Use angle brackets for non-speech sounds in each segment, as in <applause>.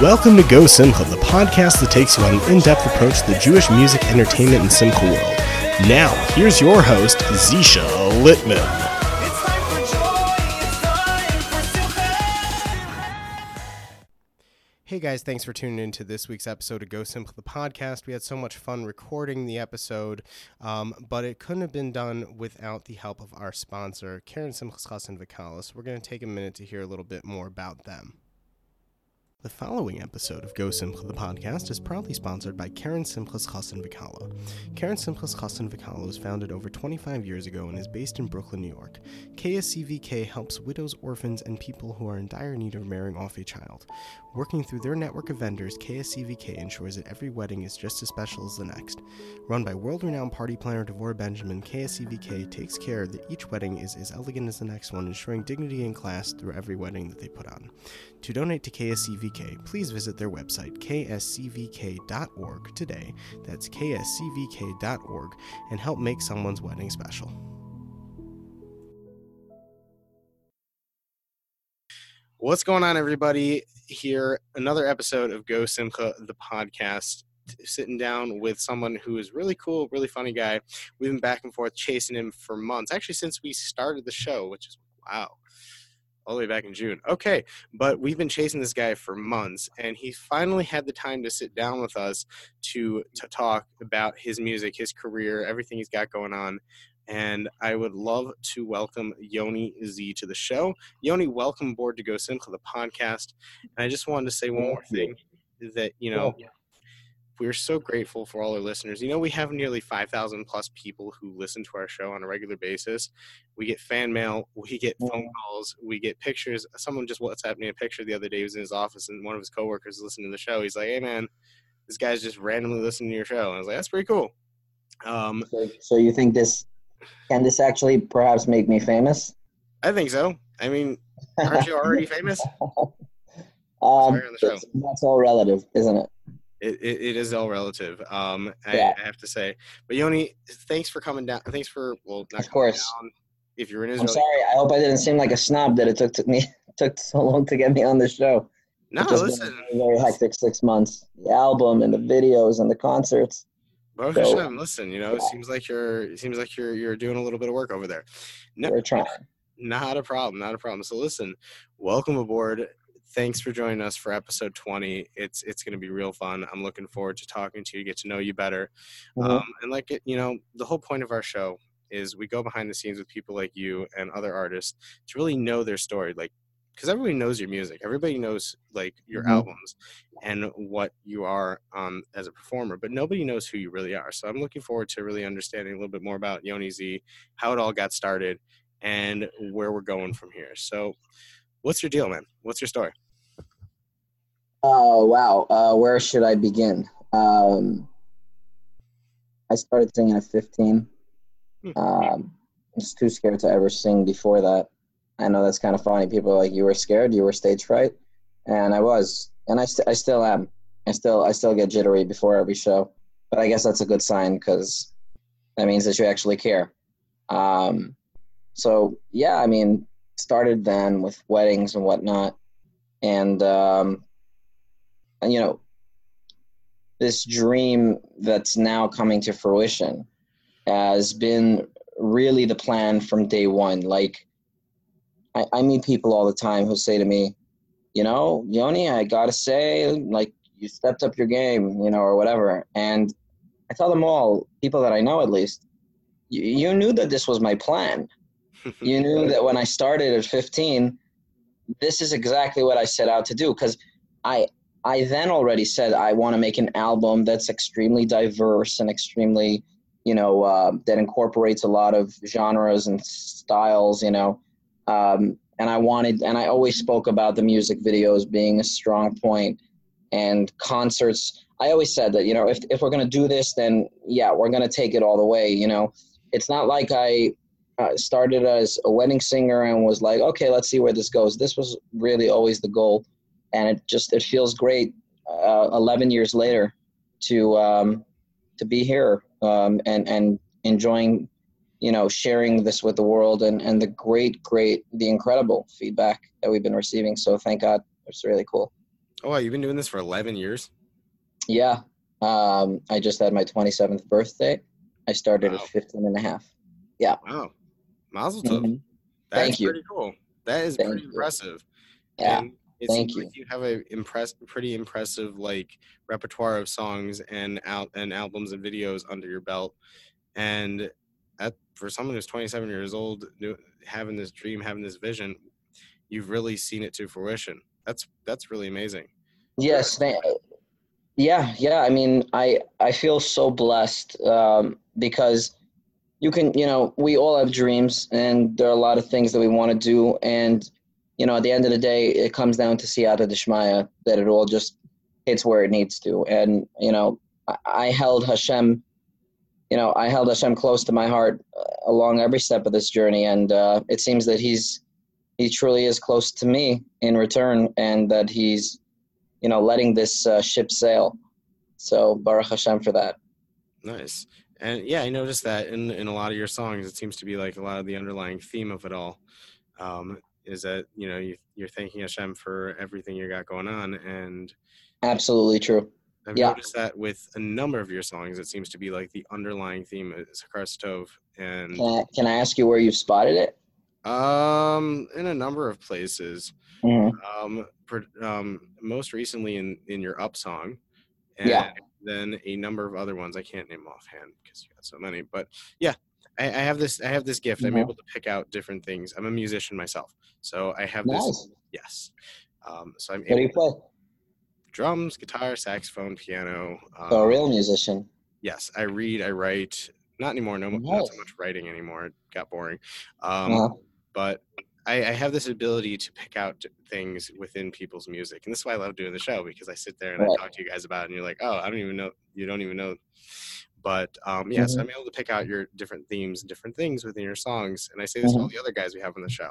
Welcome to Go Simcha, the podcast that takes you on an in depth approach to the Jewish music, entertainment, and Simcha world. Now, here's your host, Zisha Littman. Hey guys, thanks for tuning in to this week's episode of Go Simcha, the podcast. We had so much fun recording the episode, um, but it couldn't have been done without the help of our sponsor, Keren Simchas and Vikalis. We're going to take a minute to hear a little bit more about them. The following episode of Go Simcha, the podcast, is proudly sponsored by Keren Simchas Chassan Vikala. Keren Simchas Chassan Vikala was founded over 25 years ago and is based in Brooklyn, New York. KSCVK helps widows, orphans, and people who are in dire need of marrying off a child. Working through their network of vendors, KSCVK ensures that every wedding is just as special as the next. Run by world renowned party planner Devorah Benjamin, KSCVK takes care that each wedding is as elegant as the next one, ensuring dignity and class through every wedding that they put on. To donate to KSCVK, please visit their website, kscvk.org, today. That's kscvk.org, and help make someone's wedding special. What's going on, everybody? Here, another episode of Go Simcha, the podcast. Sitting down with someone who is really cool, really funny guy. We've been back and forth chasing him for months, actually, since we started the show, which is wow, all the way back in June. Okay, but we've been chasing this guy for months, and he finally had the time to sit down with us to to talk about his music, his career, everything he's got going on and I would love to welcome Yoni Z to the show. Yoni, welcome aboard to Go Simcha, the podcast. And I just wanted to say one more thing that, you know, we're so grateful for all our listeners. You know, we have nearly 5,000 plus people who listen to our show on a regular basis. We get fan mail, we get phone calls, we get pictures. Someone just WhatsApped me a picture the other day. He was in his office, and one of his coworkers listening to the show. He's like, hey, man, this guy's just randomly listening to your show. And I was like, that's pretty cool. Um, so, so you think this can this actually perhaps make me famous? I think so. I mean, aren't you already famous? <laughs> um, that's, all relative, isn't it? It, it, it is all relative. Um, I, yeah. I, have to say. But Yoni, thanks for coming down. Thanks for well, of course. Down. If you're in Israel, I'm sorry. I hope I didn't seem like a snob that it took to me <laughs> took so long to get me on the show. No, listen. very hectic six months. The album and the videos and the concerts. Baruch so, Hashem, listen, you know, yeah. it seems like you're it seems like you're you're doing a little bit of work over there. No, We're trying. Not a problem, not a problem. So listen, welcome aboard. Thanks for joining us for episode 20. It's it's going to be real fun. I'm looking forward to talking to you, get to know you better. Mm-hmm. Um, and like it, you know, the whole point of our show is we go behind the scenes with people like you and other artists to really know their story. Like because everybody knows your music everybody knows like your mm-hmm. albums and what you are um, as a performer but nobody knows who you really are so i'm looking forward to really understanding a little bit more about yoni z how it all got started and where we're going from here. So what's your deal man? What's your story? Oh wow. Uh, where should i begin? Um, i started singing at 15 hmm. um, i was too scared to ever sing before that I know that's kind of funny. People are like, you were scared, you were stage fright, and I was, and I, st- I still am. I still, I still get jittery before every show, but I guess that's a good sign because that means that you actually care. Um, so yeah, I mean, started then with weddings and whatnot, and um, and you know, this dream that's now coming to fruition has been really the plan from day one. Like I, I meet people all the time who say to me, you know, Yoni, I gotta say, like you stepped up your game, you know, or whatever. And I tell them all, people that I know at least, you, you knew that this was my plan. <laughs> you knew that when I started at 15, this is exactly what I set out to do. Because I, I then already said I want to make an album that's extremely diverse and extremely, you know, uh, that incorporates a lot of genres and styles, you know. Um, and I wanted, and I always spoke about the music videos being a strong point and concerts. I always said that, you know, if, if we're going to do this, then yeah, we're going to take it all the way. You know, it's not like I uh, started as a wedding singer and was like, okay, let's see where this goes. This was really always the goal. And it just, it feels great uh, 11 years later to, um, to be here um, and, and enjoying you know, sharing this with the world and, and the great, great, the incredible feedback that we've been receiving. So thank God, it's really cool. Oh, wow, you've been doing this for 11 years? Yeah. Um, I just had my 27th birthday. I started Wow. at 15 and a half. Yeah wow. Mazel tov. Mhm. That's Thank you. pretty cool. That is Thank pretty you. impressive. Yeah. And it Thank seems like you have a impress pretty impressive like repertoire of songs and out and albums and videos under your belt. And at, for someone who's 27 years old, having this dream, having this vision, you've really seen it to fruition. That's that's really amazing. Yes. Yeah. Yeah. I mean, I, I feel so blessed um, because you can, you know, we all have dreams and there are a lot of things that we want to do. And, you know, at the end of the day, it comes down to Siyata Dishmaya that it all just hits where it needs to. And, you know, I, I held Hashem, you know, I held Hashem close to my heart uh, along every step of this journey. And uh, it seems that he's, he truly is close to me in return and that he's, you know, letting this uh, ship sail. So Baruch Hashem for that. Nice. And yeah, I noticed that in in a lot of your songs, it seems to be like a lot of the underlying theme of it all um, is that you know you, you're thanking Hashem for everything you got going on, and Absolutely true. I've Yeah. noticed that with a number of your songs, it seems to be like the underlying theme is Hakaras Hatov, and Can I, can I ask you where you've spotted it? um, in a number of places. Mhm. Um, per, um, most recently in in your Up song, and Yeah. then a number of other ones I can't name offhand because you got so many. But yeah, I, I have this I have this gift. I'm Mhm. able to pick out different things. I'm a musician myself, so I have this. Nice. Yes. Um, so I'm What do you able play? Drums, guitar, saxophone, piano. Um, So a real musician. Yes, I read. I write. Not anymore. No, not so much writing anymore. It got boring. Um, Uh-huh. but I, I have this ability to pick out things within people's music, and this is why I love doing the show because I sit there and Right. I talk to you guys about, it, and you're like, oh, I don't even know, you don't even know. But um, yeah, so Mhm. I'm able to pick out your different themes, and different things within your songs, and I say this to all Mm-hmm. the other guys we have on the show,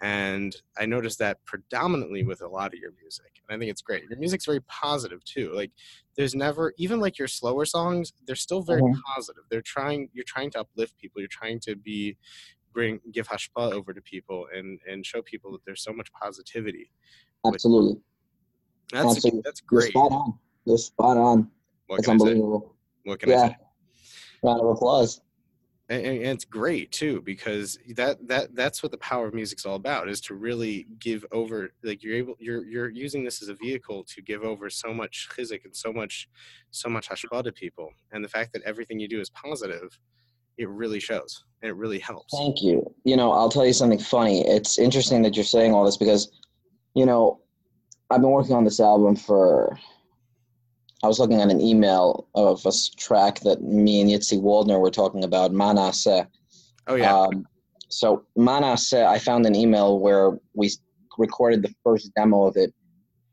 and I noticed that predominantly with a lot of your music, and I think it's great. Your music's very positive too. Like there's never even like your slower songs, they're still very Mhm. positive. They're trying, you're trying to uplift people. You're trying to be bring give hashpa over to people and and show people that there's so much positivity. Absolutely. That's Absolutely. that's You're great. spot on. You're spot on. What It's I unbelievable. What can I Yeah. say? Round of applause. And, and it's great too because that that that's what the power of music is all about is to really give over like you're able you're you're using this as a vehicle to give over so much chizuk and so much so much hashpa to people and the fact that everything you do is positive it really shows and it really helps Thank you. You know, I'll tell you something funny. It's interesting that you're saying all this because, you know, I've been working on this album for. I was looking at an email of a track that me and Yitzi Waldner were talking about, Manase. oh yeah Um, so Manase, I found an email where we recorded the first demo of it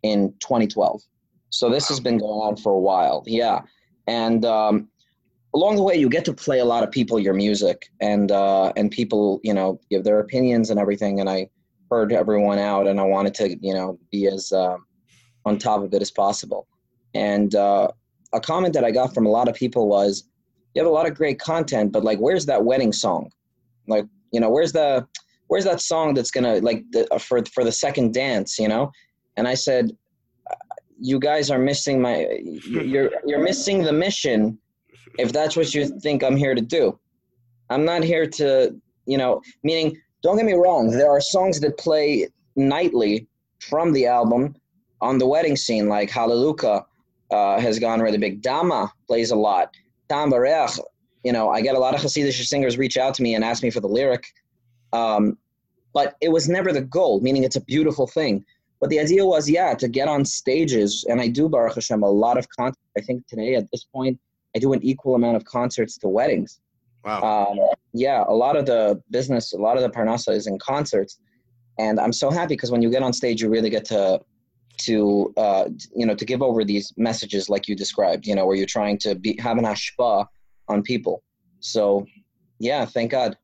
in 2012. So this has been going on for a while. Yeah, and um, along the way, you get to play a lot of people your music, and uh, and people, you know, give their opinions and everything. And I heard everyone out, and I wanted to, you know, be as uh, on top of it as possible. And uh, a comment that I got from a lot of people was, "You have a lot of great content, but like, where's that wedding song? Like, you know, where's the where's that song that's gonna like the, uh, for for the second dance? You know?" And I said, "You guys are missing my. You're you're missing the mission. If that's what you think I'm here to do, I'm not here to, you know, meaning." Don't get me wrong. There are songs that play nightly from the album on the wedding scene, like Hallelujah uh, has gone really big. Dama plays a lot. Tam Bareach, you know, I get a lot of Hasidic singers reach out to me and ask me for the lyric. Um, but it was never the goal, meaning it's a beautiful thing. But the idea was, yeah, to get on stages, and I do, Baruch Hashem, a lot of concerts. I think today, at this point, I do an equal amount of concerts to weddings. wow Um, yeah, a lot of the business, a lot of the parnasa is in concerts, and I'm so happy because when you get on stage, you really get to, to uh, you know, to give over these messages like you described. You know, where you're trying to be have an ashpa on people. So, yeah, thank God.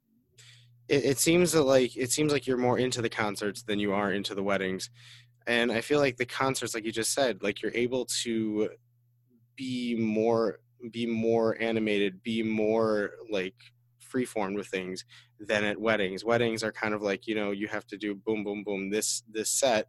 it, it seems that like it seems like you're more into the concerts than you are into the weddings and i feel like the concerts like you just said like you're able to be more be more animated be more like freeform with things than at weddings. Weddings are kind of like you know you have to do boom boom boom this this set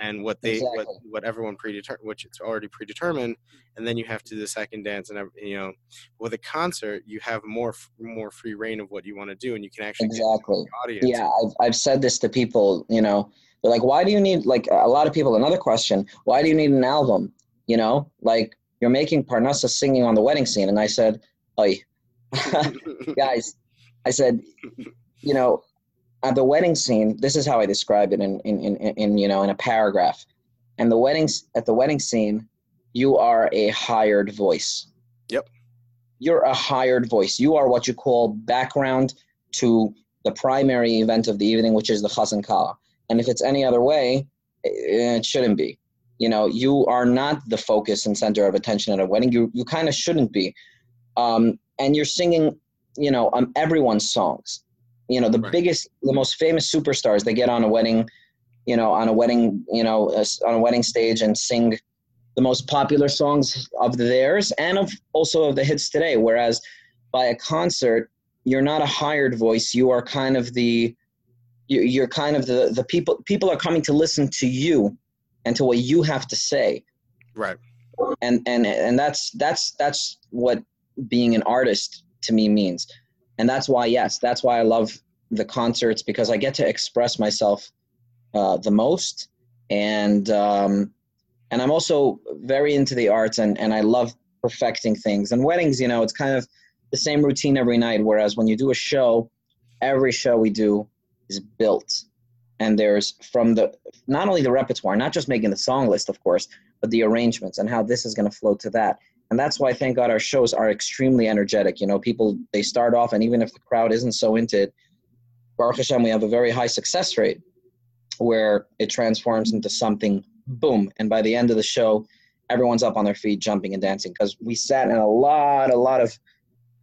and what they Exactly. what, what everyone predetermined which it's already predetermined and then you have to do the second dance and you know with a concert you have more more free reign of what you want to do and you can actually Exactly. the audience. Yeah, I've, I've said this to people, you know, they're like, why do you need, like, a lot of people, another question, why do you need an album? You know, like, you're making Parnassa singing on the wedding scene. And I said, Oi, <laughs> guys, I said, you know, at the wedding scene, this is how I describe it in, in, in, in, you know, in a paragraph. And the weddings, at the wedding scene, you are a hired voice. Yep. You're a hired voice. You are what you call background to the primary event of the evening, which is the Chazan Kala. And if it's any other way, it shouldn't be. You know, you are not the focus and center of attention at a wedding. You you kind of shouldn't be. Um, and you're singing, you know, um, everyone's songs. You know, the Right. biggest, the most famous superstars they get on a wedding, you know, on a wedding, you know, uh, on a wedding stage and sing the most popular songs of theirs and of also of the hits today. Whereas by a concert, you're not a hired voice. You are kind of the you- you're kind of the the people people are coming to listen to you and to what you have to say right. and and and that's that's that's what being an artist to me means. And that's why yes that's why i love the concerts because i get to express myself uh, the most. And um, and i'm also very into the arts and and i love perfecting things. And weddings you know it's kind of the same routine every night whereas when you do a show every show we do is built. And there's from the not only the repertoire not just making the song list of course but the arrangements and how this is going to flow to that. And that's why, thank God, our shows are extremely energetic. You know, people they start off, and even if the crowd isn't so into it, Baruch Hashem, we have a very high success rate where it transforms into something boom, and by the end of the show, everyone's up on their feet, jumping and dancing because we sat and a lot, a lot of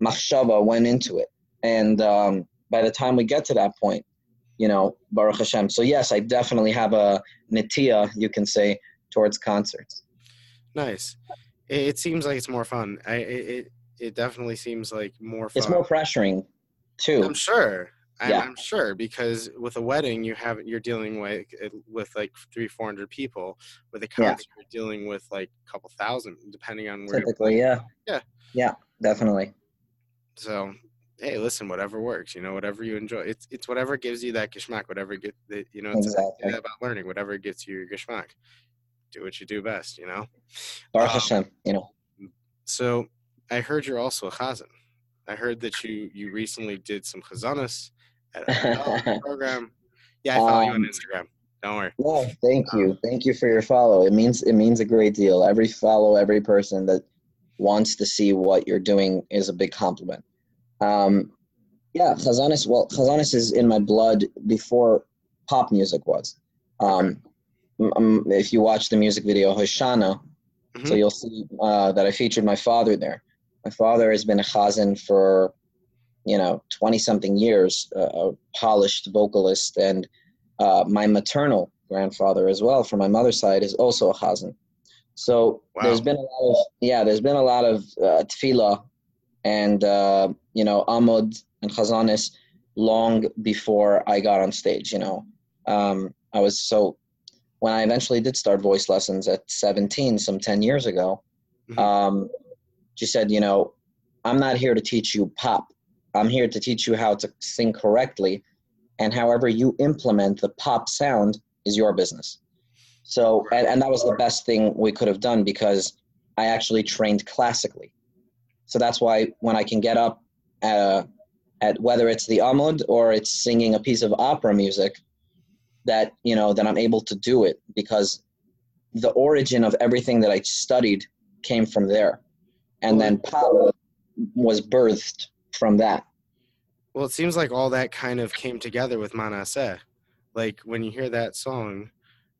machshava went into it. And um, by the time we get to that point, you know, Baruch Hashem. So yes, I definitely have a nitiya, you can say, towards concerts. Nice. It, it seems like it's more fun. I it it, it definitely seems like more fun. It's more pressuring, too. I'm sure. I'm, Yeah. I'm sure because with a wedding you have you're dealing with eh, with like three four hundred people. With a Yeah. concert you're dealing with like a couple thousand depending on where. you're Typically, yeah. Yeah. Yeah, definitely. So hey, listen, whatever works. You know, whatever you enjoy. It's it's whatever gives you that geschmack. Whatever get you know. It's Exactly. about learning. Whatever gets you your geschmack. Do what you do best. You know. Baruch Um, Hashem, you know. So I heard you're also a chazan. I heard that you you recently did some chazanas at a <laughs> program. Yeah, I follow you on Um, Instagram. Don't worry. No, thank you. Thank you for your follow. It means it means a great deal. Every follow, every person that wants to see what you're doing is a big compliment. Um, yeah, Chazanis. Well, Chazanis is in my blood before pop music was. Um, um, if you watch the music video Hoshana, so Mhm. you'll see uh, that I featured my father there. My father has been a chazan for, you know, twenty something years, uh, a polished vocalist, and uh, my maternal grandfather as well, from my mother's side, is also a chazan. So Wow. there's been a lot of yeah, there's been a lot of uh, tefillah and uh, you know amud and chazanis long before I got on stage. You know, um, I was so when I eventually did start voice lessons at 17, some 10 years ago, Mhm. um, she said, you know, I'm not here to teach you pop. I'm here to teach you how to sing correctly. And however you implement the pop sound is your business. So, and, and that was the best thing we could have done because I actually trained classically. So that's why when I can get up uh, at whether it's the Amud or it's singing a piece of opera music, that you know that I'm able to do it because the origin of everything that I studied came from there, and then pop was birthed from that. Well, it seems like all that kind of came together with Manasseh. Like when you hear that song,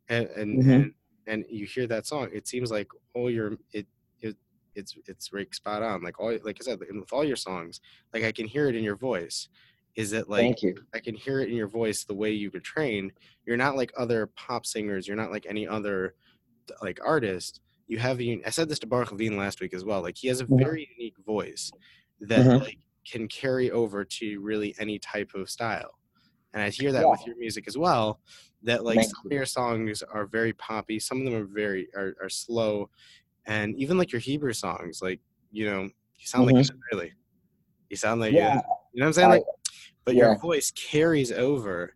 and and, Mhm. and and you hear that song, it seems like all your it it it's it's right spot on. Like all like I said, with all your songs, like I can hear it in your voice. Is it like Thank you. I can hear it in your voice the way you were trained. You're not like other pop singers. You're not like any other like artist. You have a, I said this to Baruch Levine last week as well. Like he has a Mhm. very unique voice that Mhm. like can carry over to really any type of style. And I hear that Yeah. with your music as well. That like Thank some you. of your songs are very poppy, some of them are very are, are slow, and even like your Hebrew songs, like you know, you sound like Mhm. an Israeli. You sound like Yeah, you know what I'm saying? Like, but your voice carries over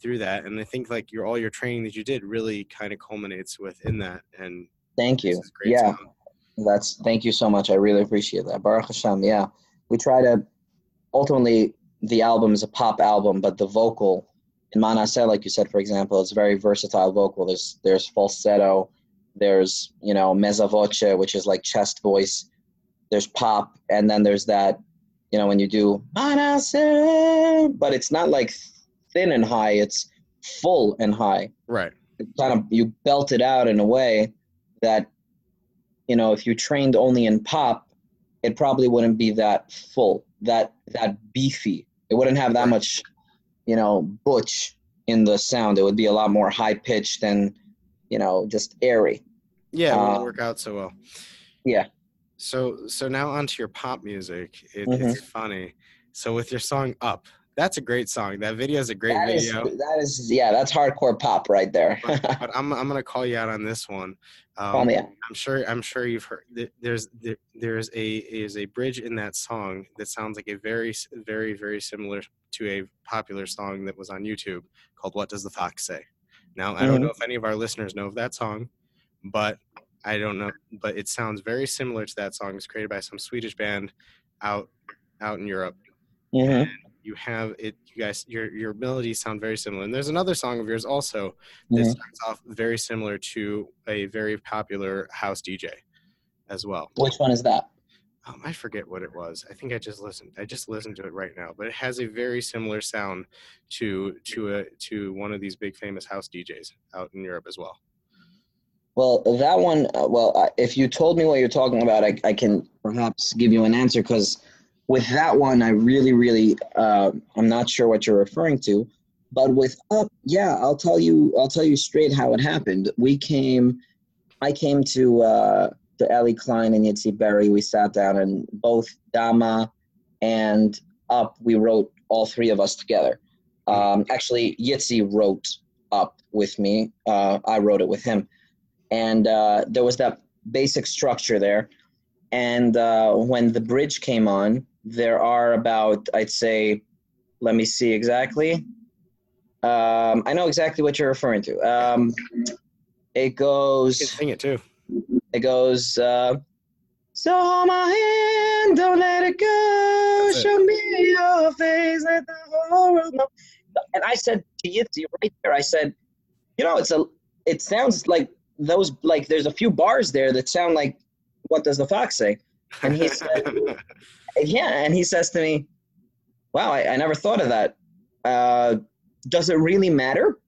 through that, and I think like your all your training that you did really kind of culminates within that. And thank you. great Yeah, sound. that's thank you so much. I really appreciate that. Baruch Hashem. Yeah, we try to. Ultimately, the album is a pop album, but the vocal in Manaseh, like you said, for example, it's very versatile vocal. There's there's falsetto, there's you know mezza voce, which is like chest voice. There's pop, and then there's that, you know, when you do but it's not like thin and high. It's full and high. Right. It kind of you belt it out in a way that you know if you trained only in pop it probably wouldn't be that full that that beefy it wouldn't have that much you know butch in the sound it would be a lot more high pitched and you know just airy Yeah, it wouldn't Uh, work out so well. yeah So so now onto your pop music. It, Mhm. It's funny. So with your song "Up," that's a great song. That video is a great that is video. that is yeah that's hardcore pop right there but, but <laughs> I'm I'm gonna call you out on this one. Um, Call me out. I'm sure I'm sure you've heard. There's there, there's a is a bridge in that song that sounds like a very very very similar to a popular song that was on YouTube called "What Does the Fox Say." Now I don't know if any of our listeners know of that song, but I don't know. But it sounds very similar to that song. It's created by some Swedish band out out in Europe Mhm. you have it you guys your your melodies sound very similar and there's another song of yours also that Mhm. starts off very similar to a very popular house dj as well which one is that um, i forget what it was i think i just listened i just listened to it right now but it has a very similar sound to to a to one of these big famous house djs out in europe as well Well, that one, uh, well, if you told me what you're talking about, I, I can perhaps give you an answer because with that one, I really, really, uh, I'm not sure what you're referring to. But with Up, yeah, I'll tell you, I'll tell you straight how it happened. We came, I came to uh, to Ellie Klein and Yitzi Berry. We sat down and both Dama and Up, we wrote all three of us together. Um, actually, Yitzi wrote Up with me. Uh, I wrote it with him and uh, there was that basic structure there. And uh, when the bridge came on, there are about I'd say, let me see exactly. Um, I know exactly what you're referring to. Um, it you can goes. sing it too It goes. Uh, so hold my hand, don't let it go. Show me your face, let the whole world know. And I said to Yitzi right there, I said, you know, it's a. It sounds like those like there's a few bars there that sound like what does the fox say? And he said, <laughs> yeah, and he says to me, "Wow, I, I never thought of that. Uh, does it really matter?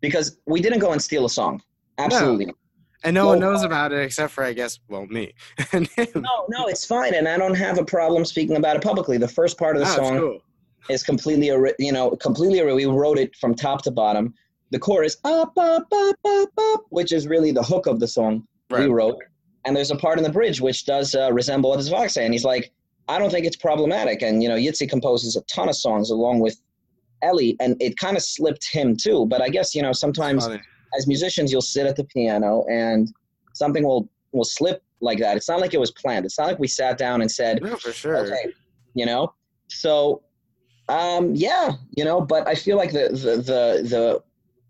Because we didn't go and steal a song. Absolutely. and no one knows about it except for i guess well me. <laughs> No, no, it's fine, and I don't have a problem speaking about it publicly. The first part of the it's song cool. is completely, you know, completely. We wrote it from top to bottom. The chorus, up, up, up, up, up, which is really the hook of the song. we Right. wrote. And there's a part in the bridge which does uh, resemble what does Fox say. And he's like, I don't think it's problematic. And, you know, Yitzi composes a ton of songs along with Ellie, and it kind of slipped him too. But I guess, you know, sometimes as musicians, you'll sit at the piano and something will, will slip like that. It's not like it was planned. It's not like we sat down and said, no for sure okay, you know? So, um, yeah, you know, but I feel like the, the, the, the,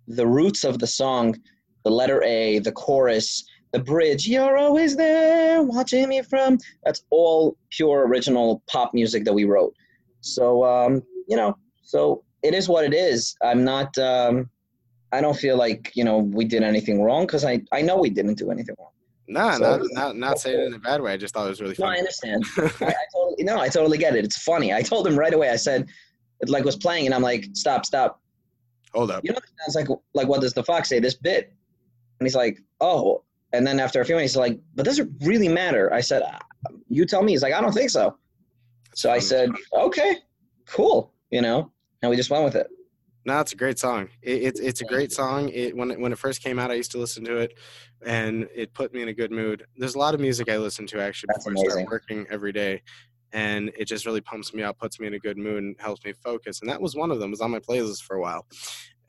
the roots of the song, the letter A, the chorus, the bridge, you're always there watching me from, that's all pure original pop music that we wrote. So, um, you know, so it is what it is. I'm not, um, I don't feel like, you know, we did anything wrong because I, I know we didn't do anything wrong. Nah, So- not, not not saying it in a bad way. I just thought it was really funny. No, I understand. <laughs> I, I totally, no, I totally get it. It's funny. I told him right away. I said, it like was playing, and I'm like, stop, stop. Hold up. You know, it sounds like like what does the fox say? This bit, and he's like, oh. And then after a few minutes, he's like, but does it really matter? I said, "Uh, you tell me. He's like, I don't think so. So I said, okay, cool. You know, and we just went with it. No, it's a great song. It, it's it's a great song. It when it, when it first came out, I used to listen to it, and it put me in a good mood. There's a lot of music I listen to actually That's before I amazing. start working every day, and it just really pumps me up, puts me in a good mood, and helps me focus. And that was one of them. It was on my playlist for a while.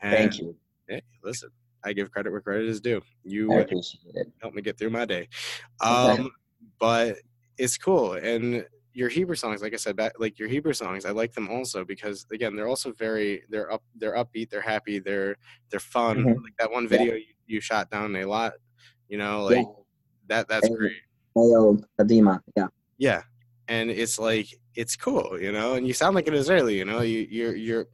And Thank you. Hey, listen, I give credit where credit is due. You helped me get through my day. Okay. Um, but it's cool. And your Hebrew songs, like I said, back, like your Hebrew songs, I like them also because again, they're also very they're up they're upbeat, they're happy, they're they're fun. Mhm. Like that one video you, you shot down a lot, you know, like Yeah. that that's And- great. Mayo Kadima. Yeah. Yeah. And it's like it's cool, you know, and you sound like an Israeli, you know, you you're you're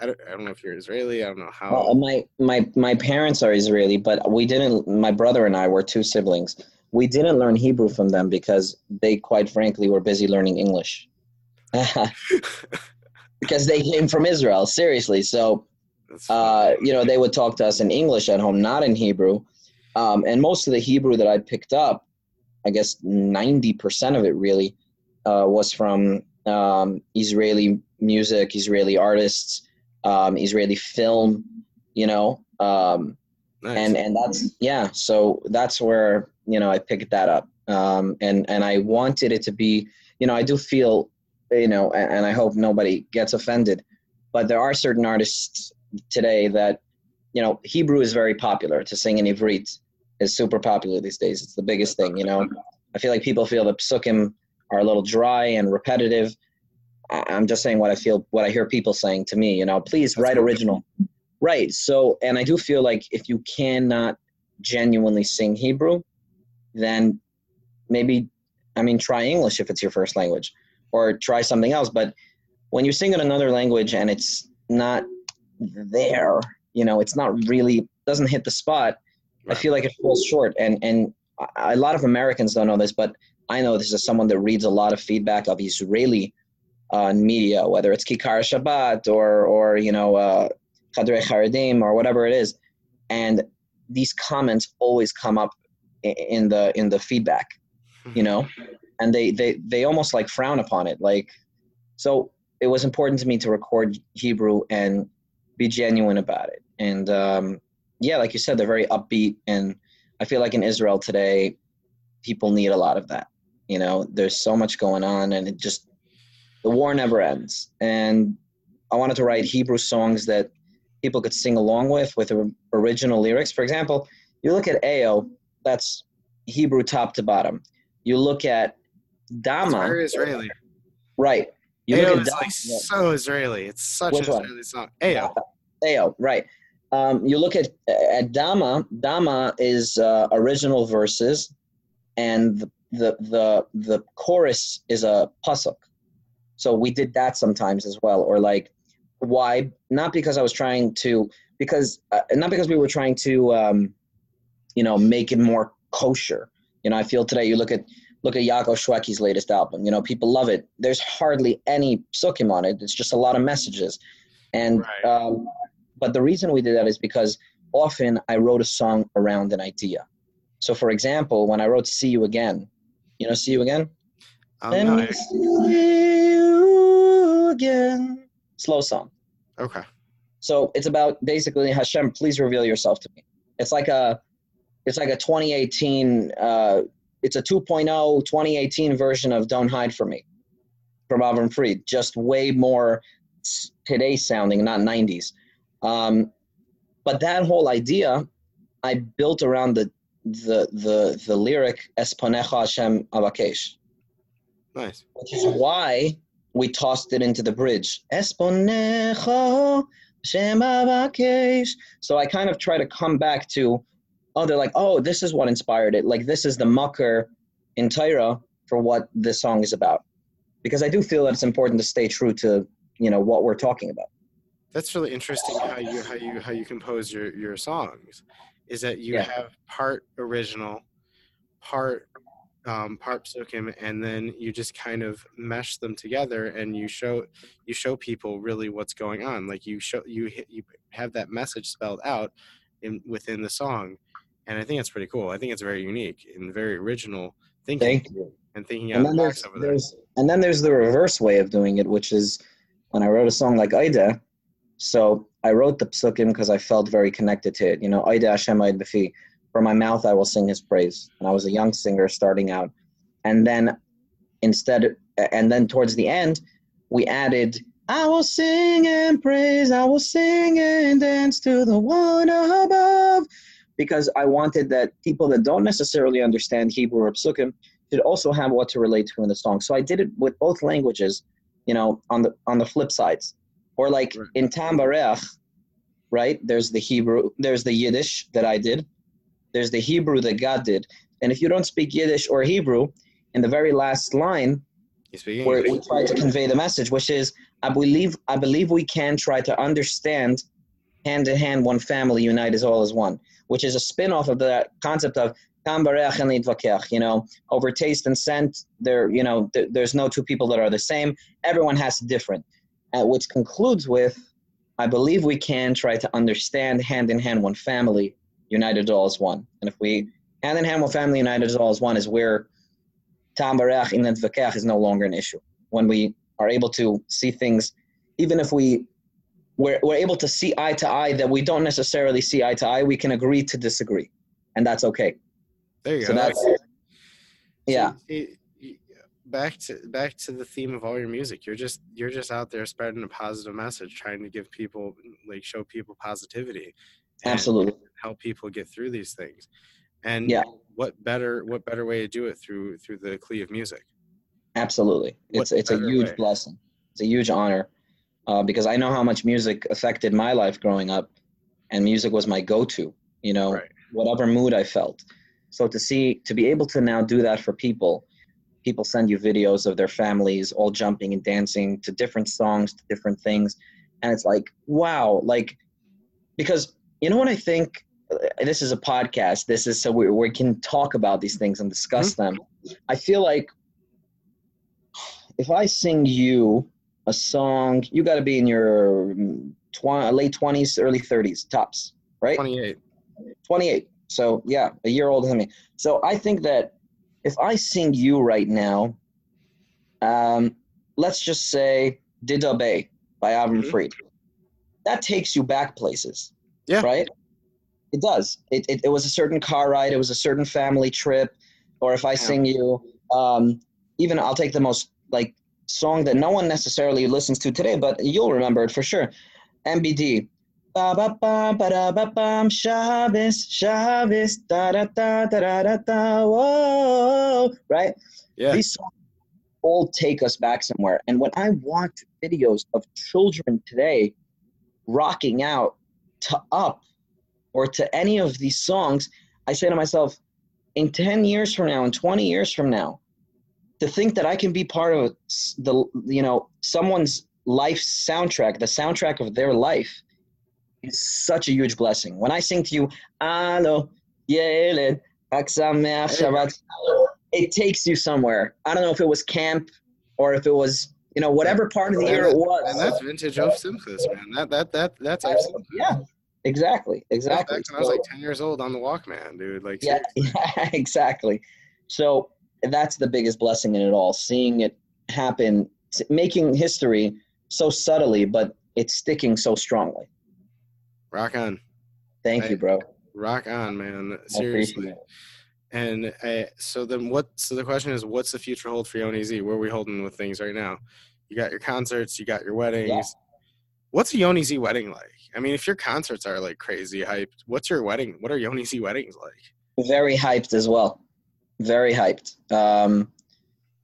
I don't, I don't know if you're Israeli, I don't know how Well, my my my parents are Israeli, but we didn't. My brother and I were two siblings. We didn't learn Hebrew from them because they, quite frankly, were busy learning English. <laughs> because they came from Israel, seriously. So uh, you know, they would talk to us in English at home, not in Hebrew. Um, and most of the Hebrew that I picked up, I guess 90% of it really uh, was from um, Israeli music, Israeli artists, um, Israeli film, you know. Um, Nice. and and that's yeah so that's where you know i picked that up um and and i wanted it to be you know i do feel you know and, and i hope nobody gets offended but there are certain artists today that you know hebrew is very popular to sing in ivrit is super popular these days it's the biggest thing you know i feel like people feel that psukim are a little dry and repetitive i'm just saying what i feel what i hear people saying to me you know please That's write original Right. So, and I do feel like if you cannot genuinely sing Hebrew, then maybe, I mean, try English if it's your first language, or try something else. But when you sing in another language and it's not there, you know, it's not really doesn't hit the spot. I feel like it falls short. And and a lot of Americans don't know this, but I know this is someone that reads a lot of feedback of Israeli uh, media, whether it's Kikar Shabbat or or you know. Uh, Haredim or whatever it is, and these comments always come up in the in the feedback, you know, and they they they almost like frown upon it. Like, so it was important to me to record Hebrew and be genuine about it. And um, yeah, like you said, they're very upbeat, and I feel like in Israel today, people need a lot of that. You know, there's so much going on, and it just the war never ends. And I wanted to write Hebrew songs that people could sing along with with original lyrics. For example, you look at Ao, that's Hebrew top to bottom. You look at It's Dama, very Israeli. right? You Ayo look at is like so Israeli. It's such an one? Israeli song. Ayo. Ao, right? Um, you look at at Dama. Dama is uh, original verses, and the, the the the chorus is a pasuk. So we did that sometimes as well, or like why? Not because I was trying to, because uh, not because we were trying to, um, you know, make it more kosher. You know, I feel today. You look at look at Yaakov Shwekey's latest album. You know, people love it. There's hardly any psukim on it. It's just a lot of messages, and Right. um, but the reason we did that is because often I wrote a song around an idea. So, for example, when I wrote "See You Again," you know, "See You Again." Um, Let no, me I- see you again. Slow song. okay. So it's about basically Hashem, please reveal yourself to me. It's like a, it's like a 2018. Uh, it's a 2.0 2018 version of "Don't Hide from Me" from Avram Fried. Just way more today sounding, not 90s. Um, but that whole idea, I built around the the the the lyric "Esponecha Hashem Avakesh." Nice. which is why we tossed it into the bridge. Esponecho Shem Avakesh. So I kind of try to come back to, oh, they're like, oh, this is what inspired it. Like this is the mucker in Tyra for what this song is about. Because I do feel that it's important to stay true to, you know, what we're talking about. That's really interesting how you how you how you compose your your songs. Is that you Yeah. have part original, part um, part psukim, and then you just kind of mesh them together, and you show you show people really what's going on. Like you show you you have that message spelled out in within the song, and I think it's pretty cool. I think it's very unique and very original thinking Thank you. and thinking And the there's, box over there. and then there's the reverse way of doing it, which is when I wrote a song like Aida. So I wrote the psukim because I felt very connected to it. You know, Aida Hashem Befi. From my mouth I will sing His praise. And I was a young singer starting out, and then instead and then towards the end, we added, I will sing and praise, I will sing and dance to the one above. Because I wanted that people that don't necessarily understand Hebrew or Psukim should also have what to relate to in the song. So I did it with both languages, you know, on the on the flip sides. Or like Right. in Tam Barech, right? There's the Hebrew, there's the Yiddish that I did, there's the Hebrew that God did. And if you don't speak Yiddish or Hebrew, in the very last line, where we try to convey the message, which is I believe I believe we can try to understand hand in hand one family unite as all as one, which is a spin-off of the concept of Tambarech and nitvakeach," you know, over taste and scent, there, you know, th- there's no two people that are the same. Everyone has different. Which concludes with, I believe we can try to understand hand in hand one family united all as one. And if we hand in hand one family united as all as one is where Tam barech and nitvakeach is no longer an issue. When we are able to see things, even if we we're, we're able to see eye to eye that we don't necessarily see eye to eye, we can agree to disagree. And that's okay. There you So go. that's yeah, See, see, back to back to the theme of all your music. You're just you're just out there spreading a positive message, trying to give people like show people positivity, absolutely. help people get through these things. And Yeah. what better what better way to do it through through the Kli of music? Absolutely. What It's it's a huge way? blessing. It's a huge honor. Uh, because I know how much music affected my life growing up and music was my go-to, you know, Right. whatever mood I felt. So to see to be able to now do that for people, people send you videos of their families all jumping and dancing to different songs, to different things, and it's like, wow, like because you know what I think Uh, this is a podcast. This is so we, we can talk about these things and discuss them. I feel like if I sing you a song, you got to be in your mm, tw- late 20s, early 30s, tops, right? Twenty eight. 28. So, yeah, a year older than me. So, I think that if I sing you right now, um, let's just say Dida Bay by Avram Mhm. Fried. That takes you back places. Yeah. Right? It does. It, it, it was a certain car ride, it was a certain family trip. Or if I sing you, um, even I'll take the most like song that no one necessarily listens to today, but you'll remember it for sure. MBD. Ba ba ba ba da ba bam Shabbos Shabbos da da da da da da da whoa right Yeah. these songs all take us back somewhere and when I watch videos of children today rocking out to up or to any of these songs I say to myself in 10 years from now in 20 years from now to think that I can be part of the you know someone's life soundtrack the soundtrack of their life is such a huge blessing. When I sing to you, "Alo, Yeled, Chag Sameach, Shabbat," it takes you somewhere. I don't know if it was camp or if it was, you know, whatever part of the year it was. And that's vintage of Simchas, man. That that that that's excellent. yeah, exactly, exactly. back when I was like ten years old on the Walkman, dude. Like yeah, <laughs> yeah, exactly. So that's the biggest blessing in it all. Seeing it happen, making history so subtly, but it's sticking so strongly. Rock on. Thank Hey, you, bro. Rock on, man. Seriously. And uh, so then what? So the question is, what's the future hold for Yoni Z? Where are we holding with things right now? You got your concerts, you got your weddings. What's a Yoni Z wedding like? I mean, if your concerts are like crazy hyped, what's your wedding? What are Yoni Z weddings like? very hyped as well very hyped um,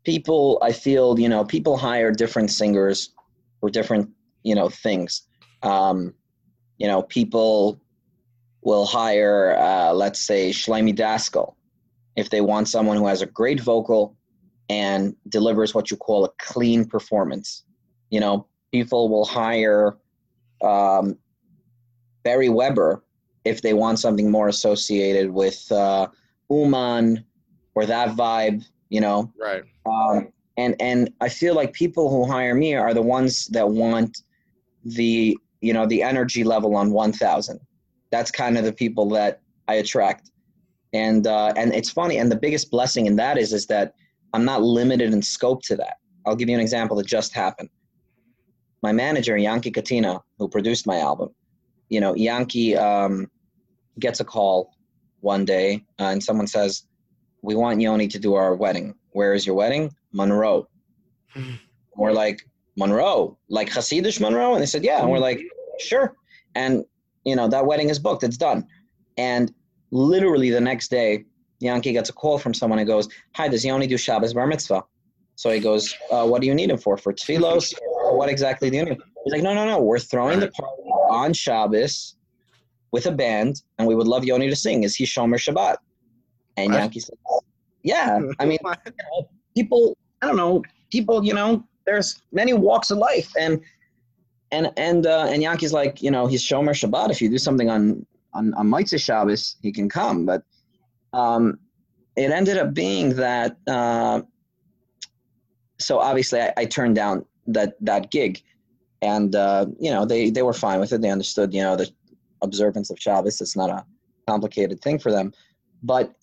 people i feel you know people hire different singers for different you know things um, you know people will hire uh, let's say Shlomi Daskal if they want someone who has a great vocal and delivers what you call a clean performance you know people will hire um, Barry Weber if they want something more associated with uh, Uman or that vibe, you know. Right. Um, and and I feel like people who hire me are the ones that want the you know the energy level on 1,000. That's kind of the people that I attract. And uh, and it's funny. And the biggest blessing in that is is that I'm not limited in scope to that. I'll give you an example that just happened. My manager Yankee Katina, who produced my album, you know, Yankee um, gets a call one day uh, and someone says, We want Yoni to do our wedding. Where is your wedding? Monroe. we're like, Monroe, like Hasidish Monroe? And they said, yeah. And we're like, sure. And, you know, that wedding is booked. It's done. And literally the next day, Yankee gets a call from someone and goes, hi, does he only do Shabbos bar mitzvah? So he goes, uh, what do you need him for? For tefillos? what exactly do you need? He's like, no, no, no. We're throwing the party on Shabbos with a band, and we would love Yoni to sing. Is he Shomer Shabbat? And What? Yankee said, yeah. I mean, <laughs> you know, people, I don't know, people, you know, there's many walks of life. And and and uh, and Yankee's like, you know, he's Shomer Shabbat. If you do something on on on Motzei Shabbos, he can come. But um, it ended up being that. Uh, so obviously, I, I turned down that that gig, and uh, you know, they they were fine with it. They understood, you know, the observance of Shabbos. It's not a complicated thing for them, but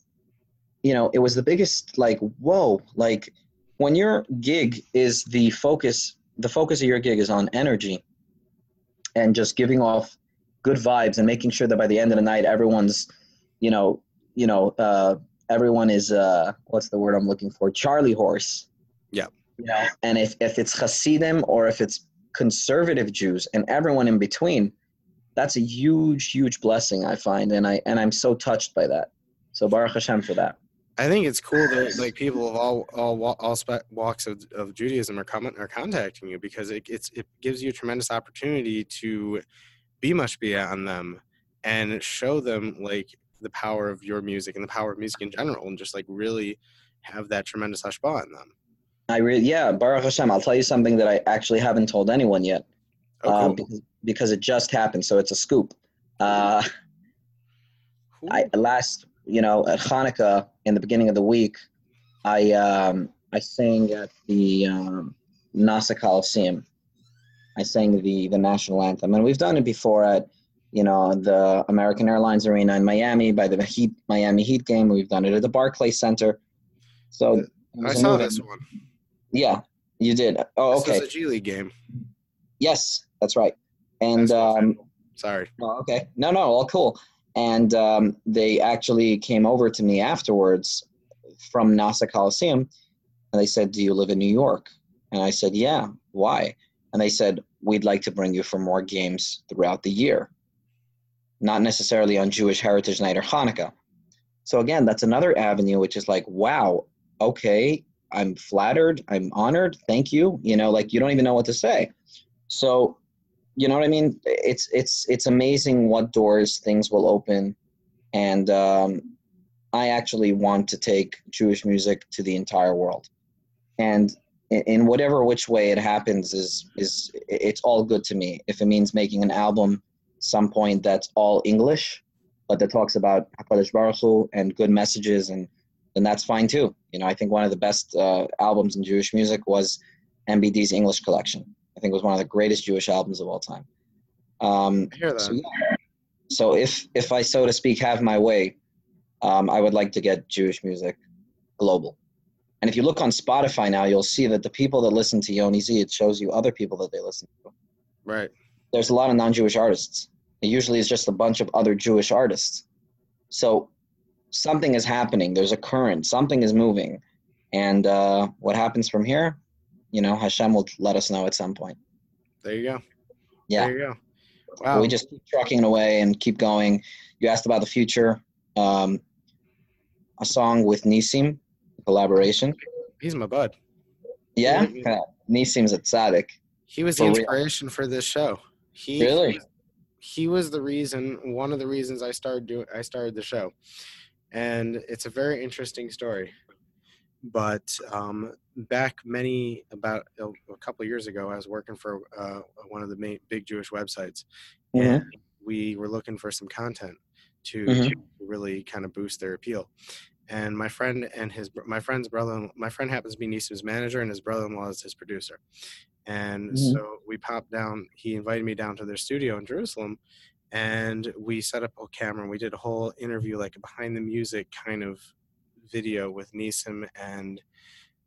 you know, it was the biggest like whoa, like when your gig is the focus, the focus of your gig is on energy and just giving off good vibes and making sure that by the end of the night everyone's you know you know uh everyone is uh what's the word i'm looking for? Charlie horse. Yeah. you know and if if it's hasidim or if it's conservative jews and everyone in between that's a huge huge blessing i find and i and i'm so touched by that. So baruch hashem for that I think it's cool that like people of all all all spe- walks of, of Judaism are coming are contacting you because it it's it gives you a tremendous opportunity to be mashpia on them and show them like the power of your music and the power of music in general and just like really have that tremendous hashpah on them. i really yeah baruch hashem i'll tell you something that i actually haven't told anyone yet Oh, uh, cool. because, because it just happened so it's a scoop uh. I last, you know, at Hanukkah in the beginning of the week, I um, I sang at the um, Nassau Coliseum. I sang the the national anthem, and we've done it before at, you know, the American Airlines Arena in Miami by the Heat Miami Heat game. We've done it at the Barclays Center. So I saw this one. Yeah, you did. Oh, This okay. was a G League game. Yes, that's right. And Basketball um, sorry. Oh, okay. No, no, all cool. And um, they actually came over to me afterwards from Nassau Coliseum, and they said, "Do you live in New York?" And I said, "Yeah." Why? And they said, "We'd like to bring you for more games throughout the year, not necessarily on Jewish Heritage Night or Hanukkah." So again, that's another avenue, which is like, wow, okay, I'm flattered, I'm honored, thank you. You know, like you don't even know what to say. So you know what I mean? It's it's it's amazing what doors things will open, and um, I actually want to take Jewish music to the entire world, and in, whatever which way it happens is is it's all good to me. If it means making an album, some point that's all English, but that talks about Hakadosh Baruch Hu and good messages, and then that's fine too. You know, I think one of the best uh, albums in Jewish music was MBD's English collection. I think it was one of the greatest Jewish albums of all time. Um, I hear that. so, yeah. so if if I so to speak have my way, um, I would like to get Jewish music global. And if you look on Spotify now, you'll see that the people that listen to Yoni Z, it shows you other people that they listen to. right. There's a lot of non-Jewish artists. It usually is just a bunch of other Jewish artists. So something is happening. There's a current. Something is moving. And uh, what happens from here, you know, Hashem will let us know at some point. There you go. Yeah. There you go. Wow. We just keep trucking away and keep going. You asked about the future. Um, a song with Nissim, collaboration. He's my bud. Yeah, Yeah. Nissim's a tzaddik. He was the inspiration for this show. He Really? he was the reason one of the reasons I started doing I started the show. And it's a very interesting story. But um, back many about a, a couple of years ago, I was working for uh, one of the main big Jewish websites, Mhm. and we were looking for some content to, Mhm. to really kind of boost their appeal. And my friend and his my friend's brother, my friend happens to be Nissim's manager, and his brother-in-law is his producer. And Mhm. so we popped down. He invited me down to their studio in Jerusalem, and we set up a camera. and We did a whole interview, like a behind the music kind of video with Nissim and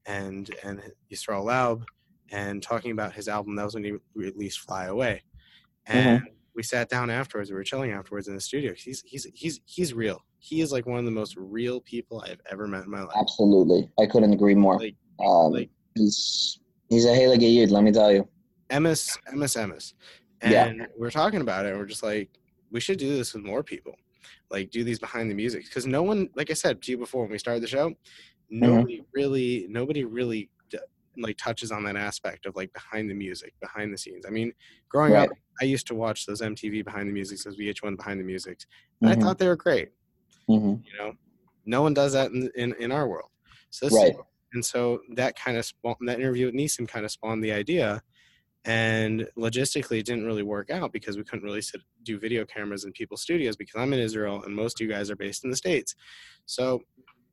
and and Yisrael Laub, and talking about his album. That was when he released "Fly Away," and we sat down afterwards. We were chilling afterwards in the studio. He's he's he's he's real. He is like one of the most real people I've ever met in my life. Absolutely. I couldn't agree more. Like- um, like- he's He's a Haley Yud, let me tell you. Emis, Emis, Emis. And Yeah. we're talking about it, and we're just like, we should do this with more people. Like, do these behind the music. Because no one, like I said to you before when we started the show, Mm-hmm. nobody really, nobody really like touches on that aspect of like behind the music, behind the scenes. I mean, growing Right. up, I used to watch those MTV behind the music, those VH1 behind the musics, and Mhm, I thought they were great. mhm. You know, no one does that in in, in our world. So Right. and so that kind of spawned that interview with Nissim kind of spawned the idea. And logistically, it didn't really work out because we couldn't really sit, do video cameras in people's studios because I'm in Israel and most of you guys are based in the States. So,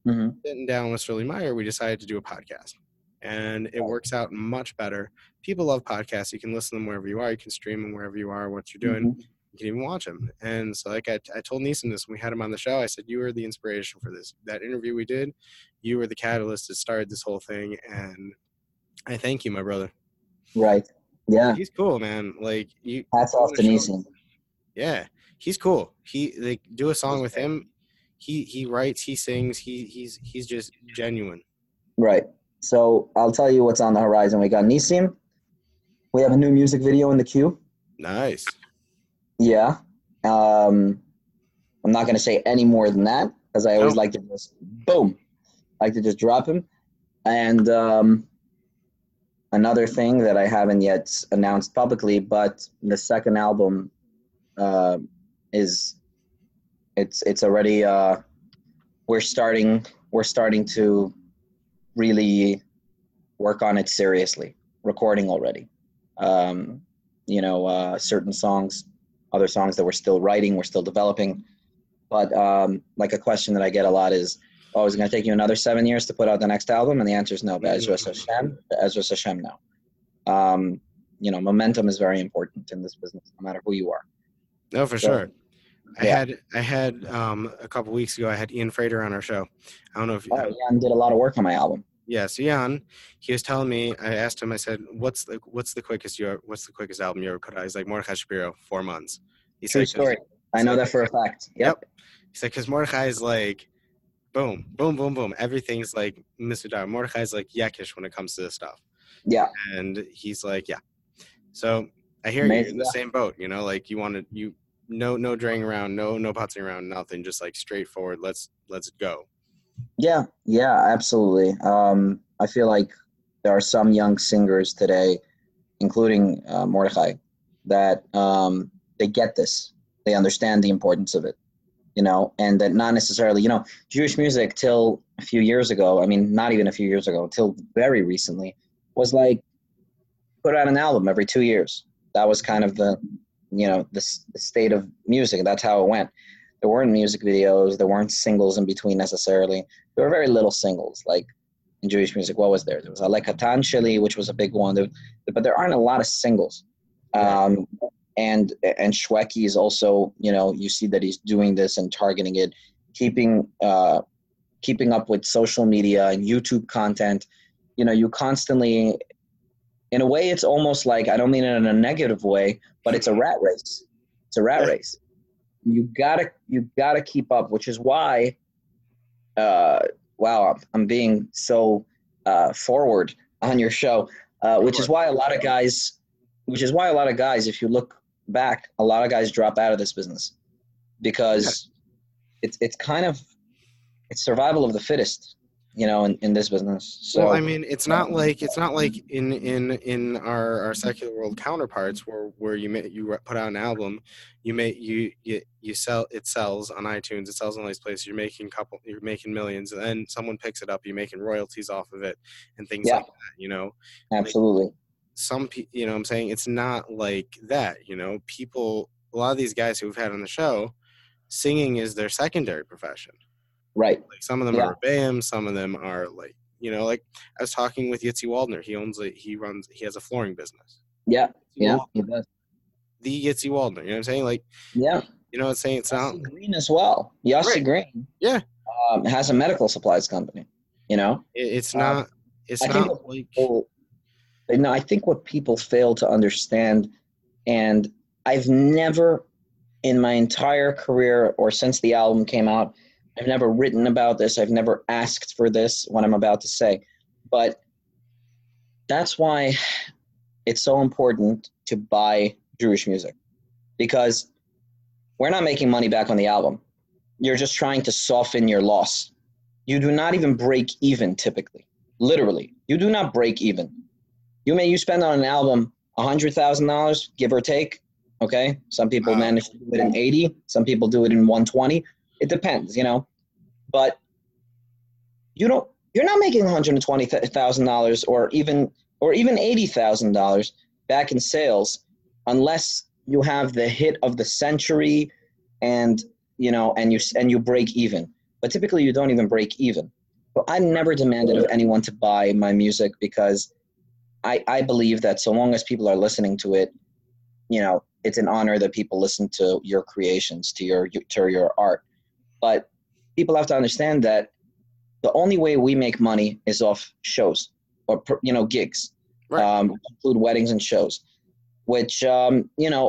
Mhm. sitting down with Sterling Meyer, we decided to do a podcast. And it works out much better. People love podcasts. You can listen to them wherever you are. You can stream them wherever you are, what you're doing. Mhm. You can even watch them. And so, like I, I told Nissim this when we had him on the show, I said, You were the inspiration for this. That interview we did, you were the catalyst that started this whole thing. And I thank you, my brother. Right. Yeah. He's cool, man. Like, you, Hats off to Nissim. yeah, he's cool. He, like, do a song with him. He, he writes, he sings, he, he's, he's just genuine. Right. So I'll tell you what's on the horizon. We got Nissim. We have a new music video in the queue. Nice. Yeah. Um, I'm not going to say any more than that because I always No. like to just boom, like to just drop him. And um, another thing that I haven't yet announced publicly, but the second album uh, is it's it's already uh, we're starting we're starting to really work on it seriously, recording already. Um, you know, uh, certain songs other songs that we're still writing, we're still developing. But um, like a question that I get a lot is, "Oh, is it going to take you another seven years to put out the next album?" And the answer is no. But Ezra Hashem, Ezra Hashem, no. Um, you know, momentum is very important in this business, no matter who you are. No, for So, sure. I yeah. had, I had, um, a couple weeks ago, I had Ian Frater on our show. I don't know if, Oh, Jan did a lot of work on my album. Yeah, so Jan, he was telling me. I asked him. I said, "What's the what's the quickest you what's the quickest album you ever put out?" He's like Mordechai Shapiro, four months. He True said, story. I know that for a fact. Yep. He said, "Because Mordechai is like, boom, boom, boom, boom. Everything's like mesudar. Mordechai's like Yekish when it comes to this stuff." Yeah. And he's like, "Yeah." So I hear you Amazing, in the same boat. You know, like you wanted you no no draying around, no no putzing around, nothing. Just like straightforward. Let's let's go. Yeah, yeah, absolutely. Um, I feel like there are some young singers today, including uh, Mordechai, that um, they get this. They understand the importance of it, you know, and that not necessarily, you know, Jewish music till a few years ago, I mean, not even a few years ago, till very recently, was like put out an album every two years. That was kind of the, you know, the, the state of music. That's how it went. There weren't music videos. There weren't singles in between necessarily there were very little singles like in Jewish music. What was there? There was Alek Hatan Shili, which was a big one, There- but there aren't a lot of singles. Um, and and Shwekey is also, you know, you see that he's doing this and targeting it, keeping uh, keeping up with social media and YouTube content. You know, you constantly, in a way, it's almost like I don't mean it in a negative way, but it's a rat race. It's a rat race. You gotta you gotta keep up, which is why uh, wow, I'm- I'm being so uh, forward on your show, uh, which is why a lot of guys, which is why a lot of guys, if you look back, a lot of guys drop out of this business because it's it's kind of it's survival of the fittest, you know, in, in this business. So well, I mean, it's not like it's not like in in in our our secular world counterparts where where you may, you put out an album, you may you you you sell it sells on iTunes, it sells on all these places. You're making couple, you're making millions, and then someone picks it up, you're making royalties off of it, and things Yeah. like that. You know, absolutely, some people you know, what I'm saying it's not like that. You know, people, a lot of these guys who we've had on the show, singing is their secondary profession. Right? Like some of them Yeah. are rebbeim, some of them are like you know, like I was talking with Yitzi Waldner. He owns a he runs he has a flooring business. Yeah, Yitzi yeah, Waldner, he does. the Yitzi Waldner. You know what I'm saying? Like yeah. you know, what I'm saying it's not. Green as well. Yossi Right. Green, Yeah. um, has a medical supplies company. You know, it- It's Uh, not. It's I think not like. people no i think what people fail to understand and i've never in my entire career or since the album came out i've never written about this i've never asked for this what i'm about to say but that's why it's so important to buy Jewish music because we're not making money back on the album. You're just trying to soften your loss. You do not even break even typically. Literally, you do not break even. You may you spend on an album hundred thousand dollars, give or take. Okay, some people Wow. manage to do it in eighty. Some people do it in one twenty. It depends, you know. But you don't. You're not making one hundred twenty thousand dollars, or even or even eighty thousand dollars back in sales, unless you have the hit of the century, and you know, and you and you break even. But typically, you don't even break even. So I never demanded of anyone to buy my music because I, I believe that so long as people are listening to it, you know, it's an honor that people listen to your creations, to your to your art. But people have to understand that the only way we make money is off shows or you know gigs, Right. um, include weddings and shows, which um, you know.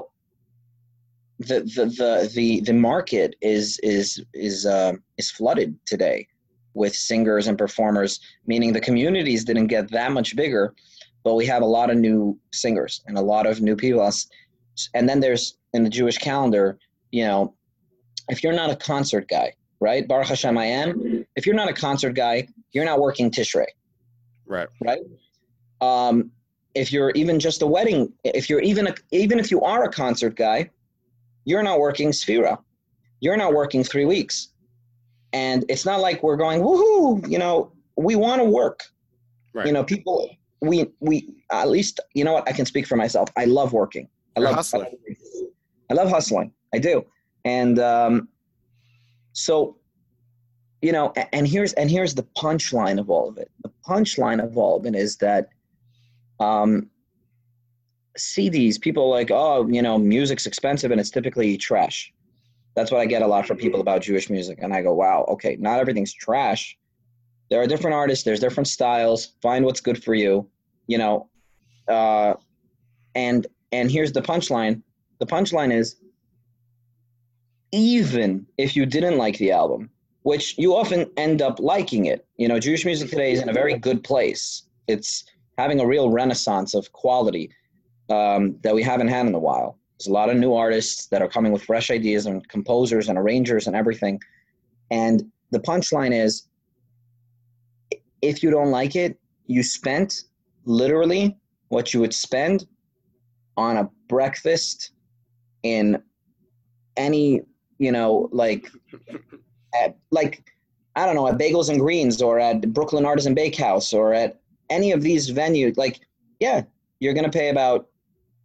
The, the the the the market is is is uh, is flooded today with singers and performers, meaning the communities didn't get that much bigger, but we have a lot of new singers and a lot of new people. And then there's in the Jewish calendar, you know, if you're not a concert guy, right? Baruch Hashem, I am. If you're not a concert guy, you're not working Tishrei, Right. right? Um, if you're even just a wedding, if you're even a, even if you are a concert guy, you're not working Sphira. You're not working three weeks. And it's not like we're going, woohoo, you know, we want to work. Right. You know, people, we, we, at least, you know what, I can speak for myself. I love working. I You're love hustling. I love hustling. I do. And um, so, you know, and here's and here's the punchline of all of it. The punchline of all of it is that um, CDs, people like, oh, you know, music's expensive and it's typically trash. That's what I get a lot from people about Jewish music. And I go, wow, okay, not everything's trash. There are different artists, there's different styles. Find what's good for you, you know. Uh, and and here's the punchline. The punchline is even if you didn't like the album, which you often end up liking it. You know, Jewish music today is in a very good place. It's having a real renaissance of quality um, that we haven't had in a while. There's a lot of new artists that are coming with fresh ideas and composers and arrangers and everything. And the punchline is if you don't like it, you spent literally what you would spend on a breakfast in any, you know, like, at, like, I don't know, at Bagels and Greens or at Brooklyn Artisan Bakehouse or at any of these venues. Like, yeah, you're gonna pay about,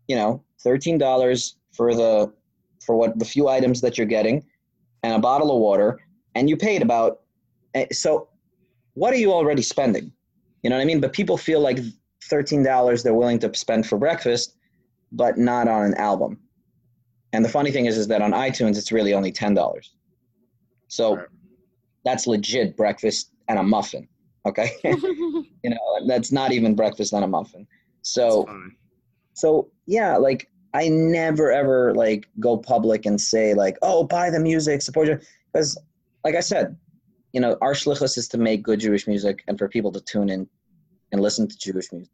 you know, thirteen dollars for the for what the few items that you're getting, and a bottle of water, and you paid about. eh, So, what are you already spending? You know what I mean? But people feel like thirteen dollars they're willing to spend for breakfast, but not on an album. And the funny thing is, is that on iTunes it's really only ten dollars. So Right. that's legit breakfast and a muffin. Okay, <laughs> <laughs> you know that's not even breakfast and a muffin. So so yeah, like I never ever like go public and say like, oh, buy the music, support your because like I said, you know, our shlichus is to make good Jewish music and for people to tune in and listen to Jewish music.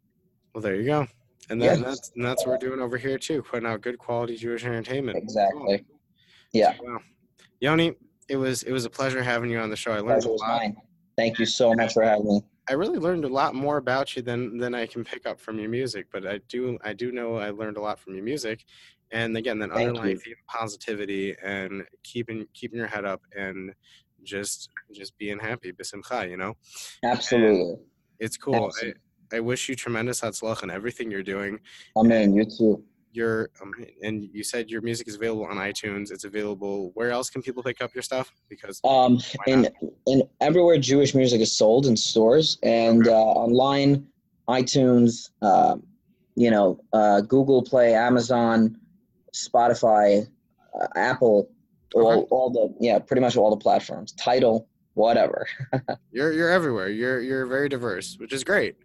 Well, there you go. And, that, Yeah. that's and that's what we're doing over here too, putting out good quality Jewish entertainment. Exactly. Yeah. Wow. Yoni, it was it was a pleasure having you on the show. I learned a lot. mine. Thank you so much for having me. I really learned a lot more about you than than I can pick up from your music. But I do I do know I learned a lot from your music, and again that Thank underlying theme positivity and keeping keeping your head up and just just being happy, bisimcha, you know. Absolutely. It's cool. Absolutely. I wish you tremendous hatzlach in everything you're doing. Amen. You too. Your um, and you said your music is available on iTunes. It's available. Where else can people pick up your stuff? Because Um, in in everywhere Jewish music is sold in stores and Okay. uh, online, iTunes, uh, you know, uh, Google Play, Amazon, Spotify, uh, Apple, all Okay. all the yeah, pretty much all the platforms. Tidal, whatever. <laughs> you're you're everywhere. You're you're very diverse, which is great.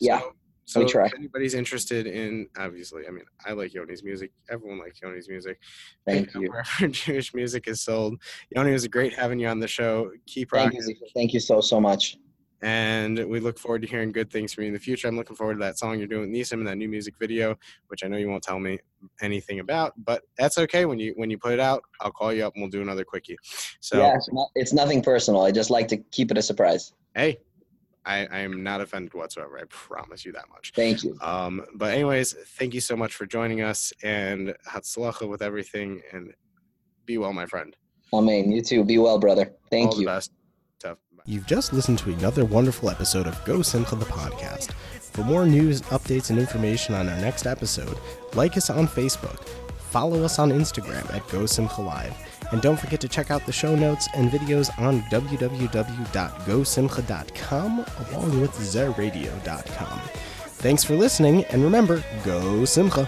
Yeah, So, so we try. if anybody's interested in obviously, I mean, I like Yoni's music. Everyone likes Yoni's music. Thank you. Wherever <laughs> Jewish music is sold. Yoni, it was great having you on the show. Keep Thank you. Thank you so so much. and we look forward to hearing good things from you in the future. I'm looking forward to that song you're doing with Nissim and that new music video, which I know you won't tell me anything about, but that's okay. When you when you put it out, I'll call you up and we'll do another quickie. So yeah, it's, not, it's nothing personal. I just like to keep it a surprise. Hey, I, I am not offended whatsoever. I promise you that much. Thank you. Um, but anyways, thank you so much for joining us and Hatzlacha with everything and be well, my friend. Amen. You too. Be well, brother. Thank All you. the best. Tough. You've just listened to another wonderful episode of Go Simcha the podcast. For more news, updates, and information on our next episode, like us on Facebook, follow us on Instagram at Go Simcha Live, and don't forget to check out the show notes and videos on www.gosimcha.com along with zeradio.com. Thanks for listening, and remember, Go Simcha!